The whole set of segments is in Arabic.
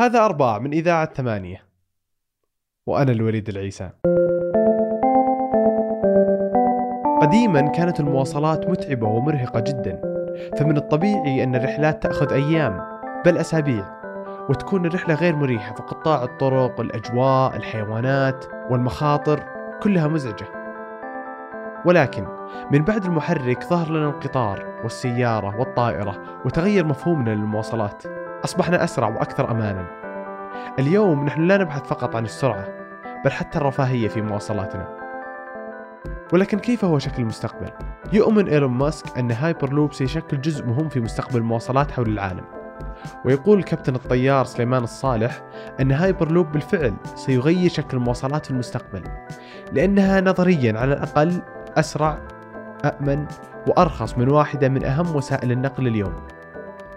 هذا أرباع من إذاعة ثمانية. وأنا الوليد العيسى. قديما كانت المواصلات متعبة ومرهقة جدا فمن الطبيعي أن الرحلات تأخذ أيام بل أسابيع وتكون الرحلة غير مريحة فقطاع الطرق الأجواء الحيوانات والمخاطر كلها مزعجة. ولكن من بعد المحرك ظهر لنا القطار والسيارة والطائرة وتغير مفهومنا للمواصلات. أصبحنا أسرع وأكثر أمانا. اليوم نحن لا نبحث فقط عن السرعة بل حتى الرفاهية في مواصلاتنا. ولكن كيف هو شكل المستقبل؟ يؤمن إيلون ماسك أن هايبر لوب سيشكل جزء مهم في مستقبل المواصلات حول العالم. ويقول كابتن الطيار سليمان الصالح أن هايبر لوب بالفعل سيغير شكل المواصلات في المستقبل لأنها نظريا على الأقل أسرع أأمن وأرخص من واحدة من أهم وسائل النقل اليوم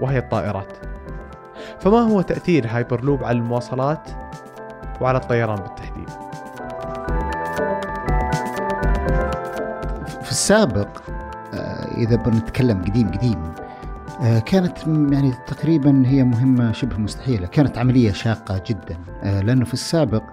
وهي الطائرات. فما هو تأثير هايبر لوب على المواصلات وعلى الطيران بالتحديد؟ في السابق آه، إذا بنتكلم قديم قديم آه، كانت يعني تقريبا هي مهمة شبه مستحيلة كانت عملية شاقة جدا آه، لأنه في السابق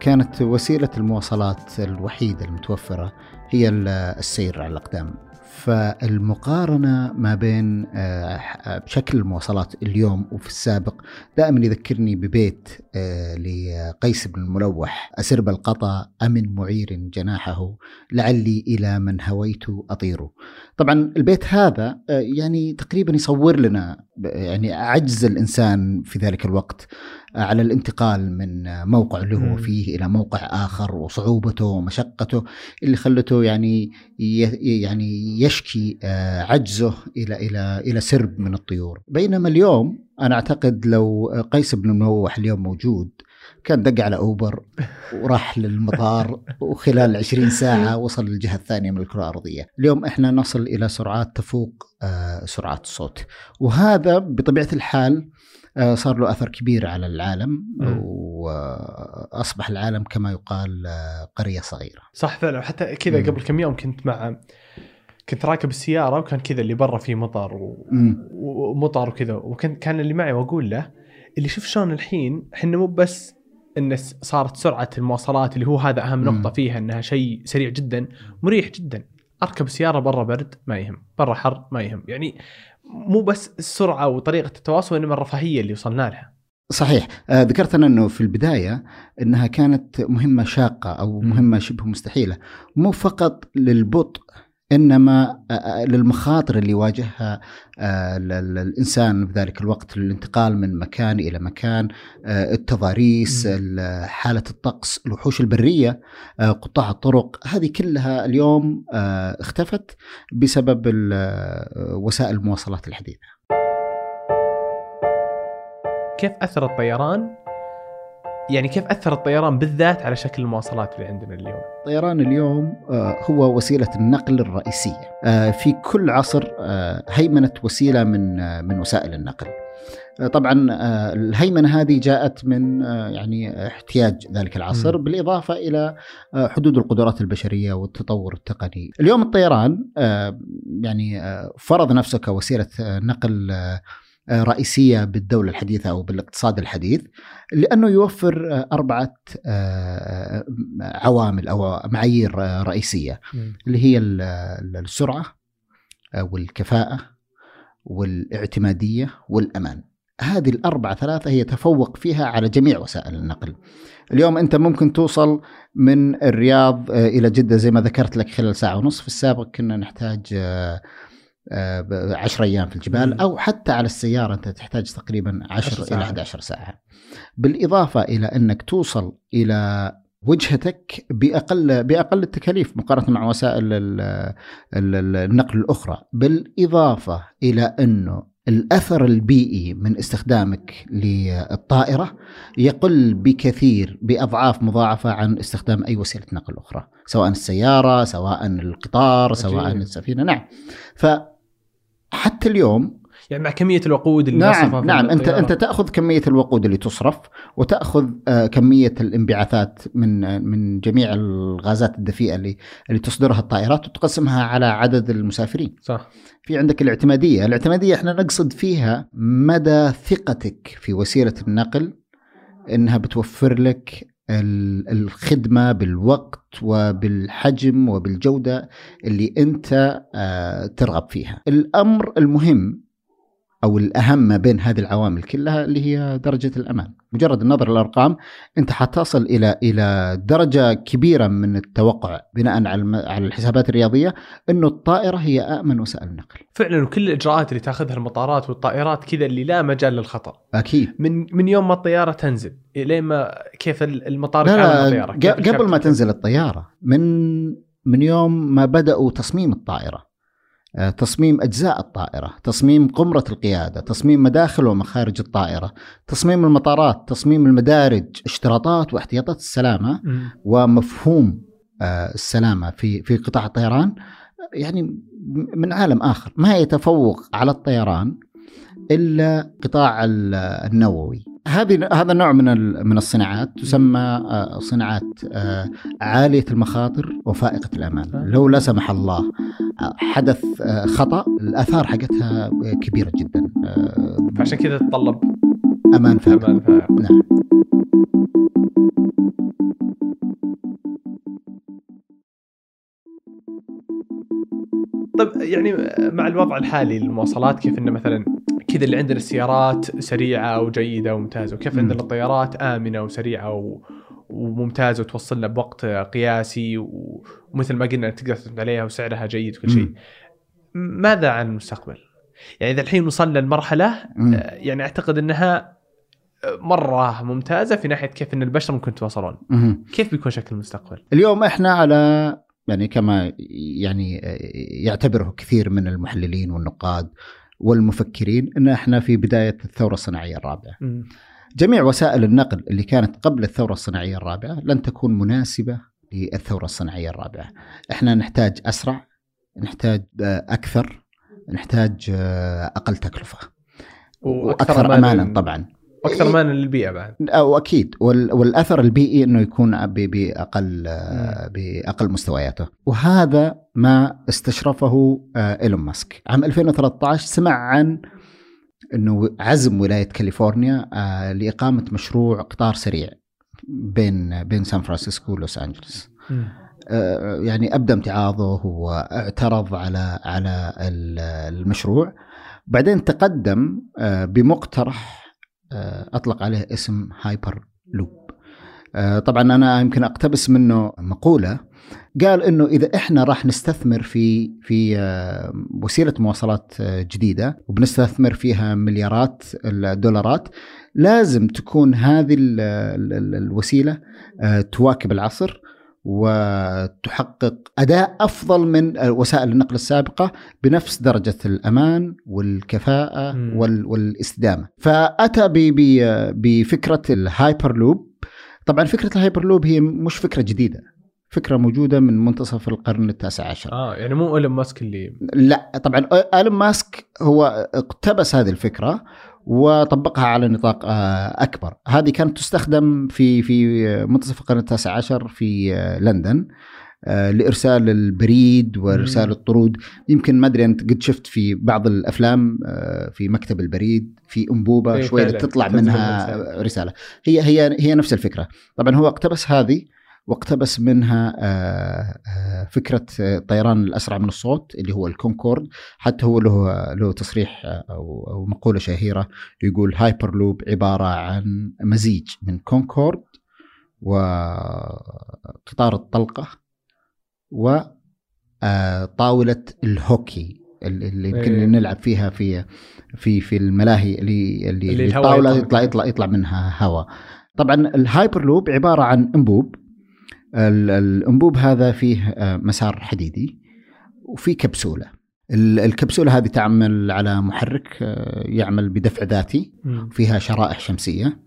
كانت وسيلة المواصلات الوحيدة المتوفرة هي السير على الأقدام فالمقارنة ما بين آه، شكل المواصلات اليوم وفي السابق دائما يذكرني ببيت آه، لقيس بن الملوح. أسر بالقطا أمن معير جناحه لعلي إلى من هويت أطير. طبعا البيت هذا آه، يعني تقريبا يصور لنا يعني عجز الإنسان في ذلك الوقت. على الانتقال من موقع اللي هو فيه إلى موقع آخر وصعوبته ومشقته اللي خلته يعني يعني يشكي آه، عجزه إلى إلى إلى سرب من الطيور. بينما اليوم أنا أعتقد لو قيس بن المنوح اليوم موجود كان دق على أوبر وراح للمطار وخلال 20 ساعة وصل للجهة الثانية من الكرة الأرضية، اليوم إحنا نصل إلى سرعات تفوق آه، سرعات الصوت، وهذا بطبيعة الحال صار له أثر كبير على العالم وأصبح العالم كما يقال آه، قرية صغيرة. صح فعلا. حتى كذا قبل كم يوم كنت مع كنت راكب السيارة وكان كذا اللي برا في مطر و... ومطر وكذا. وكان كان اللي معي وأقول له اللي شوف شلون الحين إحنا مو بس إن صارت سرعة المواصلات اللي هو هذا أهم نقطة فيها إنها شيء سريع جدا مريح جدا. أركب سيارة برا برد ما يهم برا حر ما يهم. يعني مو بس السرعة وطريقة التواصل وإنما الرفاهية اللي وصلنا لها. صحيح. آه ذكرت أنا أنه في البداية أنها كانت مهمة شاقة أو مهمة شبه مستحيلة. مو فقط للبطء إنما للمخاطر اللي واجهها الإنسان في ذلك الوقت للانتقال من مكان إلى مكان التضاريس حالة الطقس الوحوش البرية قطاع الطرق هذه كلها اليوم اختفت بسبب وسائل المواصلات الحديثة. كيف أثر الطيران يعني كيف أثر الطيران بالذات على شكل المواصلات اللي عندنا اليوم؟ الطيران اليوم آه، هو وسيلة النقل الرئيسية آه، في كل عصر آه، هيمنت وسيلة من من وسائل النقل. طبعا الهيمنة هذه جاءت من يعني احتياج ذلك العصر م. بالإضافة إلى حدود القدرات البشرية والتطور التقني. اليوم الطيران يعني فرض نفسه كوسيله نقل آه، رئيسية بالدولة الحديثة أو بالاقتصاد الحديث لأنه يوفر آه، أربعة آه، عوامل أو معايير رئيسية اللي هي السرعة والكفاءة والاعتمادية والأمان. هذه الأربعة ثلاثة هي تفوق فيها على جميع وسائل النقل اليوم أنت ممكن توصل من الرياض إلى جدة زي ما ذكرت لك خلال ساعة ونصف في السابق كنا نحتاج 10 أيام في الجبال أو حتى على السيارة أنت تحتاج تقريبا 10 إلى 11 ساعة. بالإضافة إلى أنك توصل إلى وجهتك بأقل بأقل التكاليف مقارنة مع وسائل النقل الأخرى، بالإضافة إلى أنه الأثر البيئي من استخدامك للطائرة يقل بكثير بأضعاف مضاعفة عن استخدام أي وسيلة نقل أخرى، سواء السيارة، سواء القطار، سواء السفينة، نعم. ف حتى اليوم يعني مع كمية الوقود اللي نعم نعم. انت أنت تأخذ كمية الوقود اللي تصرف وتأخذ آه كمية الانبعاثات من آه من جميع الغازات الدفيئة اللي اللي تصدرها الطائرات وتقسمها على عدد المسافرين. صح. في عندك الاعتمادية. الاعتمادية إحنا نقصد فيها مدى ثقتك في وسيلة النقل إنها بتوفر لك الخدمة بالوقت وبالحجم وبالجودة اللي أنت آه، ترغب فيها. الأمر المهم أو الأهم ما بين هذه العوامل كلها اللي هي درجة الأمان، مجرد النظر للأرقام أنت حتصل إلى إلى درجة كبيرة من التوقع بناء على على الحسابات الرياضية إنه الطائرة هي آمن وسائل النقل. فعلا وكل الإجراءات اللي تأخذها المطارات والطائرات كذا اللي لا مجال للخطا أكيد من من يوم ما الطيارة تنزل لين ما كيف المطار لا لا الطيارة قبل ما؟ تنزل الطيارة من من يوم ما بدأوا تصميم الطائرة تصميم أجزاء الطائرة، تصميم قمرة القيادة، تصميم مداخل ومخارج الطائرة، تصميم المطارات، تصميم المدارج، اشتراطات واحتياطات السلامة مم. ومفهوم آه، السلامة في في قطاع الطيران. يعني م- من عالم آخر، ما يتفوق على الطيران؟ إلا قطاع ال- النووي. هذه هذا نوع من من الصناعات تسمى آه، صناعات آه، عالية المخاطر وفائقة الأمان. لو لا سمح الله آه، حدث خطأ الآثار حقتها كبيرة جدا فعشان كذا تتطلب أمان فائق. أمان فائق. نعم طيب يعني مع الوضع الحالي للمواصلات كيف إنه مثلا كذا اللي عندنا السيارات سريعة وجيدة وممتازة وكيف مم. عندنا الطيارات آمنة وسريعة و... وممتازة وتوصلنا بوقت قياسي و- ومثل ما قلنا تقدر تعتمد عليها وسعرها جيد وكل شيء. ماذا عن المستقبل؟ يعني إذا الحين وصلنا لمرحلة. آه، يعني أعتقد إنها مرة ممتازة في ناحية كيف إن البشر ممكن يتواصلون. كيف بيكون شكل المستقبل؟ اليوم إحنا على يعني كما يعني يعتبره كثير من المحللين والنقاد والمفكرين إن إحنا في بداية الثورة الصناعية الرابعة. مم. جميع وسائل النقل اللي كانت قبل الثورة الصناعية الرابعة لن تكون مناسبة للثورة الصناعية الرابعة. إحنا نحتاج أسرع، نحتاج آه، أكثر، نحتاج آه، أقل تكلفة. وأكثر امانا طبعا. وأكثر امانا للبيئه بعد. أو أكيد. وال- والأثر البيئي إنه يكون بأقل بأقل مستوياته. وهذا ما استشرفه آه، إيلون ماسك. عام 2013 سمع عن إنه عزم ولاية كاليفورنيا آه، لإقامة مشروع قطار سريع بين بين سان فرانسيسكو ولوس أنجلوس. آه، يعني أبدى امتعاضه واعترض على على ال- المشروع. بعدين تقدم بمقترح أطلق عليه اسم Hyper لوب آه، طبعا أنا يمكن أقتبس منه مقولة. قال إنه إذا إحنا راح نستثمر في في آه، وسيلة مواصلات آه، جديدة وبنستثمر فيها مليارات الدولارات لازم تكون هذه ال- ال- ال- الوسيلة آه، تواكب العصر. وتحقق أداء أفضل من وسائل النقل السابقة بنفس درجة الأمان والكفاءة مم. وال والاستدامة. فأتى بفكرة الهايبر لوب. طبعا فكرة الهايبر لوب هي مش فكرة جديدة. فكرة موجودة من منتصف القرن التاسع عشر. آه يعني مو إيلون ماسك اللي لا طبعا إيلون ماسك هو اقتبس هذه الفكرة وطبقها على نطاق آه، أكبر. هذه كانت تستخدم في في منتصف القرن التاسع عشر في آه، لندن آه، لإرسال البريد وإرسال. الطرود. يمكن ما أدري أنت قد شفت في بعض الأفلام في مكتب البريد في انبوبه إيه شوية تطلع منها رسالة. هي هي هي نفس الفكرة. طبعا هو اقتبس هذه واقتبس منها آه، آه، فكرة آه، الطيران الأسرع من الصوت اللي هو الكونكورد حتى هو له له تصريح آه، أو مقولة شهيرة يقول هايبر لوب عبارة عن مزيج من كونكورد وقطار الطلقة وطاوله الهوكي اللي يمكن إيه. نلعب فيها في في في الملاهي اللي اللي, اللي الطاولة يطلع يطلع. يطلع يطلع منها هواء طبعا الهايبر لوب عبارة عن انبوب الأنبوب هذا فيه آه، مسار حديدي وفي كبسولة. ال- الكبسولة هذه تعمل على محرك آه، يعمل بدفع ذاتي. فيها شرائح شمسية.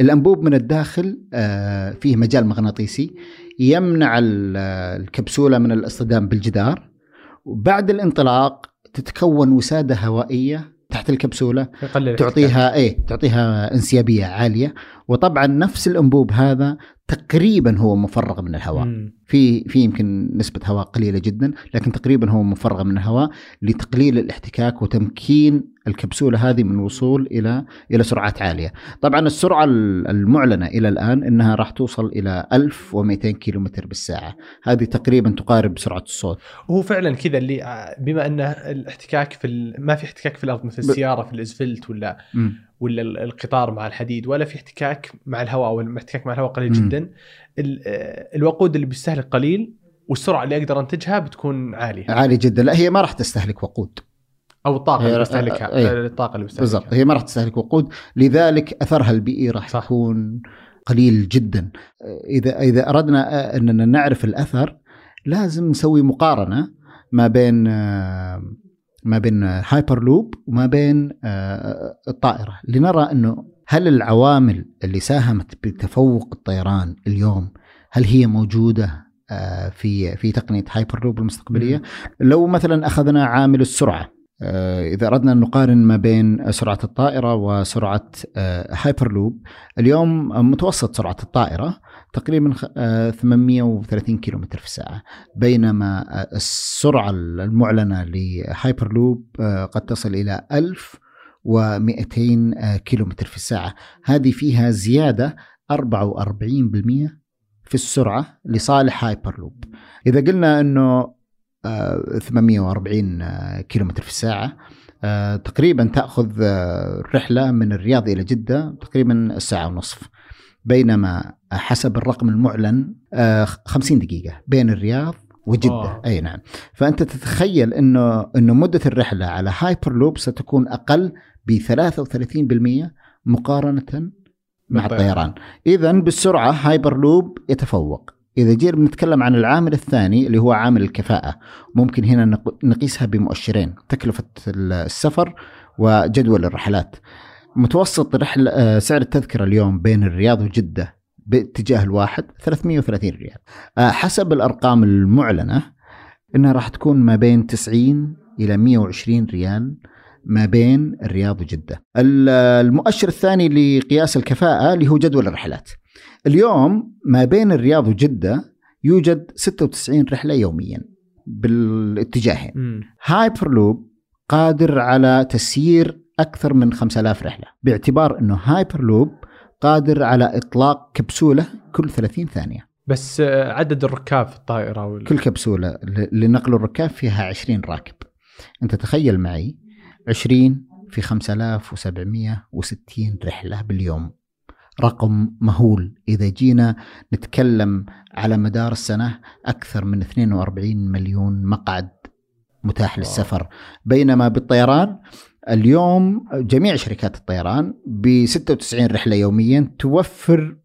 الأنبوب من الداخل آه، فيه مجال مغناطيسي. يمنع ال- الكبسولة من الاصطدام بالجدار. وبعد الانطلاق تتكون وسادة هوائية تحت الكبسولة. تعطيها إيه تعطيها انسيابية عالية. وطبعا نفس الأنبوب هذا تقريبا هو مفرغ من الهواء مم. في في يمكن نسبة هواء قليلة جدا لكن تقريبا هو مفرغ من الهواء لتقليل الاحتكاك وتمكين الكبسولة هذه من الوصول إلى إلى سرعات عالية. طبعا السرعة المعلنة إلى الآن إنها راح توصل إلى 1200 كيلومتر بالساعة، هذه تقريبا تقارب سرعة الصوت. وهو فعلا كذا اللي ع- بما انه الاحتكاك في. ما في احتكاك في الأرض مثل السيارة في الأسفلت ولا مم. ولا ال- القطار مع الحديد ولا في احتكاك مع الهواء أو الاحتكاك مع الهواء قليل مم. جدا آه، الوقود اللي بيستهلك قليل والسرعة اللي أقدر أنتجها بتكون عالية عالي جدا، لا هي ما راح تستهلك وقود. أو الطاقة اللي بيستهلكها إيه. آه، الطاقة اللي بيستهلكها بالضبط هي ما راح تستهلك وقود لذلك أثرها البيئي راح صح. يكون قليل جدا إذا إذا أردنا أننا نعرف الأثر لازم نسوي مقارنة ما بين آه، ما بين هايبر لوب وما بين آه، الطائرة. لنرى إنه هل العوامل اللي ساهمت بتفوق الطيران اليوم هل هي موجودة آه، في في تقنية هايبر لوب المستقبليه لو مثلا أخذنا عامل السرعة. إذا أردنا أن نقارن ما بين سرعة الطائرة وسرعة آه، هايبر لوب اليوم متوسط سرعة الطائرة تقريبا خ- آه، 830 كيلومتر في الساعة بينما آه، السرعة المعلنة لهايبر لوب آه، قد تصل إلى 1200 آه، كيلومتر في الساعة. هذه فيها زيادة 44% في السرعة لصالح هايبر لوب إذا قلنا أنه آه، 840 آه، كيلومتر في الساعة. آه، تقريبا تأخذ آه، رحلة من الرياض إلى جدة تقريبا ساعة ونصف. بينما حسب الرقم المعلن آه، 50 دقيقة بين الرياض وجدة. آه. أي نعم. فأنت تتخيل أنه أنه مدة الرحلة على هايبر لوب ستكون أقل ب 33% مقارنة مع. الطيران. إذا بالسرعة هايبر لوب يتفوق. إذا جينا بنتكلم عن العامل الثاني اللي هو عامل الكفاءة ممكن هنا نق- نقيسها بمؤشرين تكلفة السفر وجدول الرحلات. متوسط رحلة آه، سعر التذكرة اليوم بين الرياض وجدة باتجاه الواحد 330 ريال. آه، حسب الأرقام المعلنة إنها راح تكون ما بين 90 إلى 120 ريال ما بين الرياض وجدة. ال- المؤشر الثاني لقياس الكفاءة اللي هو جدول الرحلات. اليوم ما بين الرياض وجدة يوجد 96 رحلة يوميا بالاتجاهين. هايبر لوب قادر على تسيير أكثر من 5000 رحلة باعتبار أنه هايبر لوب قادر على إطلاق كبسولة كل 30 ثانية. بس آه، عدد الركاب في الطائرة وال... كل كبسولة لنقل الركاب فيها 20 راكب. أنت تخيل معي 20 في 5760 رحلة باليوم. رقم مهول. إذا جينا نتكلم على مدار السنة أكثر من 42 مليون مقعد متاح للسفر. بينما بالطيران اليوم جميع شركات الطيران ب 96 رحلة يوميا توفر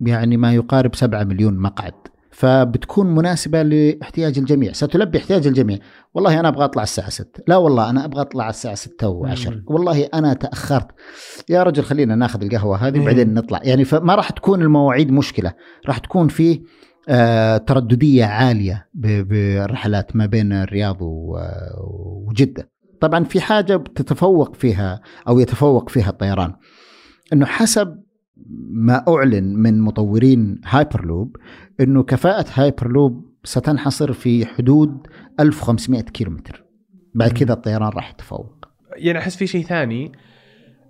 يعني ما يقارب 7 مليون مقعد. فبتكون مناسبة لاحتياج الجميع. ستلبي احتياج الجميع. والله أنا أبغى أطلع الساعة 6 لا والله أنا أبغى أطلع الساعة 6 و10 مم. والله أنا تأخرت. يا رجل خلينا ناخذ القهوة هذه. وبعدين نطلع. يعني فما راح تكون المواعيد مشكلة. راح تكون في آه، ترددية عالية بالرحلات ما بين الرياض وجدة. طبعا في حاجة تتفوق فيها أو يتفوق فيها الطيران. أنه حسب ما أعلن من مطورين هايبر لوب أنه كفاءة هايبر لوب ستنحصر في حدود 1500 كيلومتر. بعد كذا الطيران راح يتفوق يعني أحس في شيء ثاني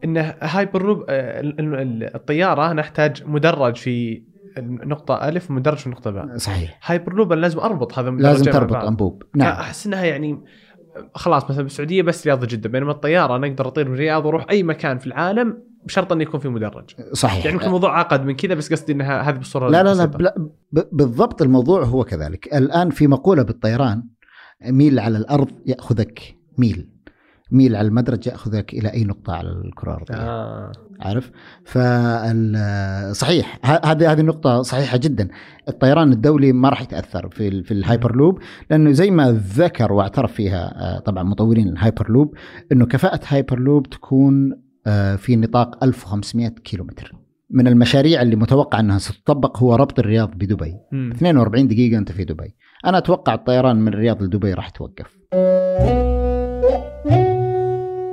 إنه هايبر لوب آه، ال- ال- الطيارة نحتاج مدرج في النقطة ألف ومدرج في النقطة باء. صحيح. هايبر لوب لازم أربط هذا لازم تربط. أنبوب. نعم. فأحس أنها يعني خلاص مثلا بالسعودية بس رياض جدة بينما الطيارة أنا أقدر أطير من الرياض وأروح أي مكان في العالم بشرط أنه يكون في مدرج. صحيح. يعني يمكن الموضوع أعقد من كذا بس قصدي أنها هذه بالصورة لا لا لا بالضبط الموضوع هو كذلك. الآن في مقولة بالطيران ميل على الأرض يأخذك ميل. ميل على المدرج يأخذك إلى أي نقطة على الكرة الأرضية. آه. عارف؟ فال صحيح. هذه هذه النقطة صحيحة جدا. الطيران الدولي ما راح يتأثر في في الهايبر لوب لأنه زي ما ذكر واعترف فيها آه، طبعا مطورين الهايبر لوب أنه كفاءة هايبر لوب تكون في نطاق 1500 كيلومتر. من المشاريع اللي متوقع أنها ستطبق هو ربط الرياض بدبي. مم. 42 دقيقة انت في دبي. أنا أتوقع الطيران من الرياض لدبي راح توقف.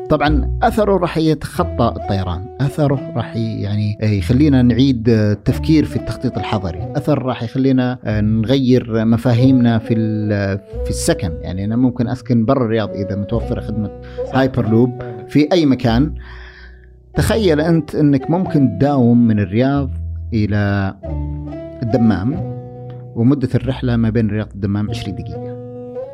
طبعا أثره راح يتخطى الطيران. أثره راح يعني يخلينا نعيد التفكير في التخطيط الحضري. أثر راح يخلينا نغير مفاهيمنا في في السكن. يعني أنا ممكن أسكن برا الرياض إذا متوفرة خدمة هايبر لوب في أي مكان. تخيل أنت إنك ممكن تداوم من الرياض إلى الدمام ومدة الرحلة ما بين الرياض والدمام 20 دقيقة.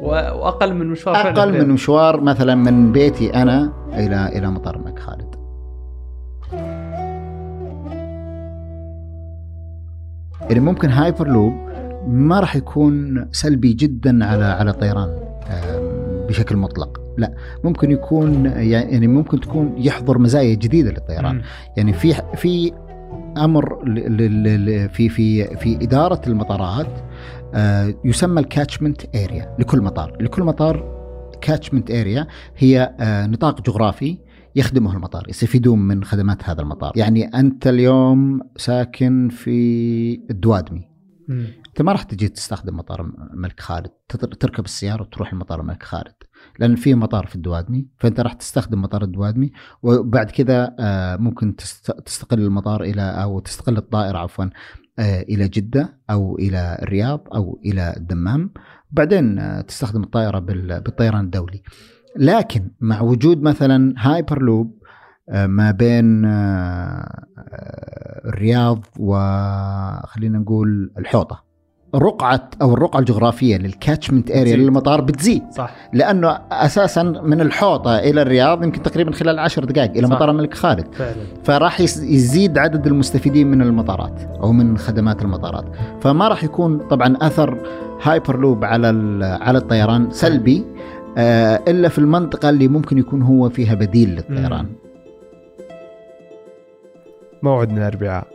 وأقل من مشوار أقل من مشوار مثلا من بيتي أنا إلى إلى مطار الملك خالد. يعني ممكن هايبر لوب ما راح يكون سلبي جدا على على الطيران بشكل مطلق. لا ممكن يكون يعني ممكن تكون يحضر مزايا جديدة للطيران. م. يعني في في أمر في في في إدارة المطارات آه، يسمى ال catchment area لكل مطار. لكل مطار catchment area هي آه، نطاق جغرافي يخدمه المطار يستفيدون من خدمات هذا المطار. يعني أنت اليوم ساكن في الدوادمي أنت ما راح تجي تستخدم مطار الملك خالد تركب السيارة وتروح لمطار الملك خالد. لأن في مطار في الدوادمي فأنت راح تستخدم مطار الدوادمي وبعد كذا آه، ممكن تستقل المطار إلى أو تستقل الطائرة عفوا آه، إلى جدة أو إلى الرياض أو إلى الدمام. بعدين آه، تستخدم الطائرة بالطيران الدولي. لكن مع وجود مثلا هايبر لوب ما بين الرياض وخلينا نقول الحوطة. رقعة أو الرقعة الجغرافية لل catchment area للمطار بتزيد. صح. لأنه أساسا من الحوطة إلى الرياض يمكن تقريبا خلال عشر دقائق إلى صح. مطار الملك خالد. فعلا. فراح يزيد عدد المستفيدين من المطارات أو من خدمات المطارات. فما راح يكون طبعا أثر هايبر لوب على على الطيران سلبي آه إلا في المنطقة اللي ممكن يكون هو فيها بديل للطيران. موعدنا الاربعاء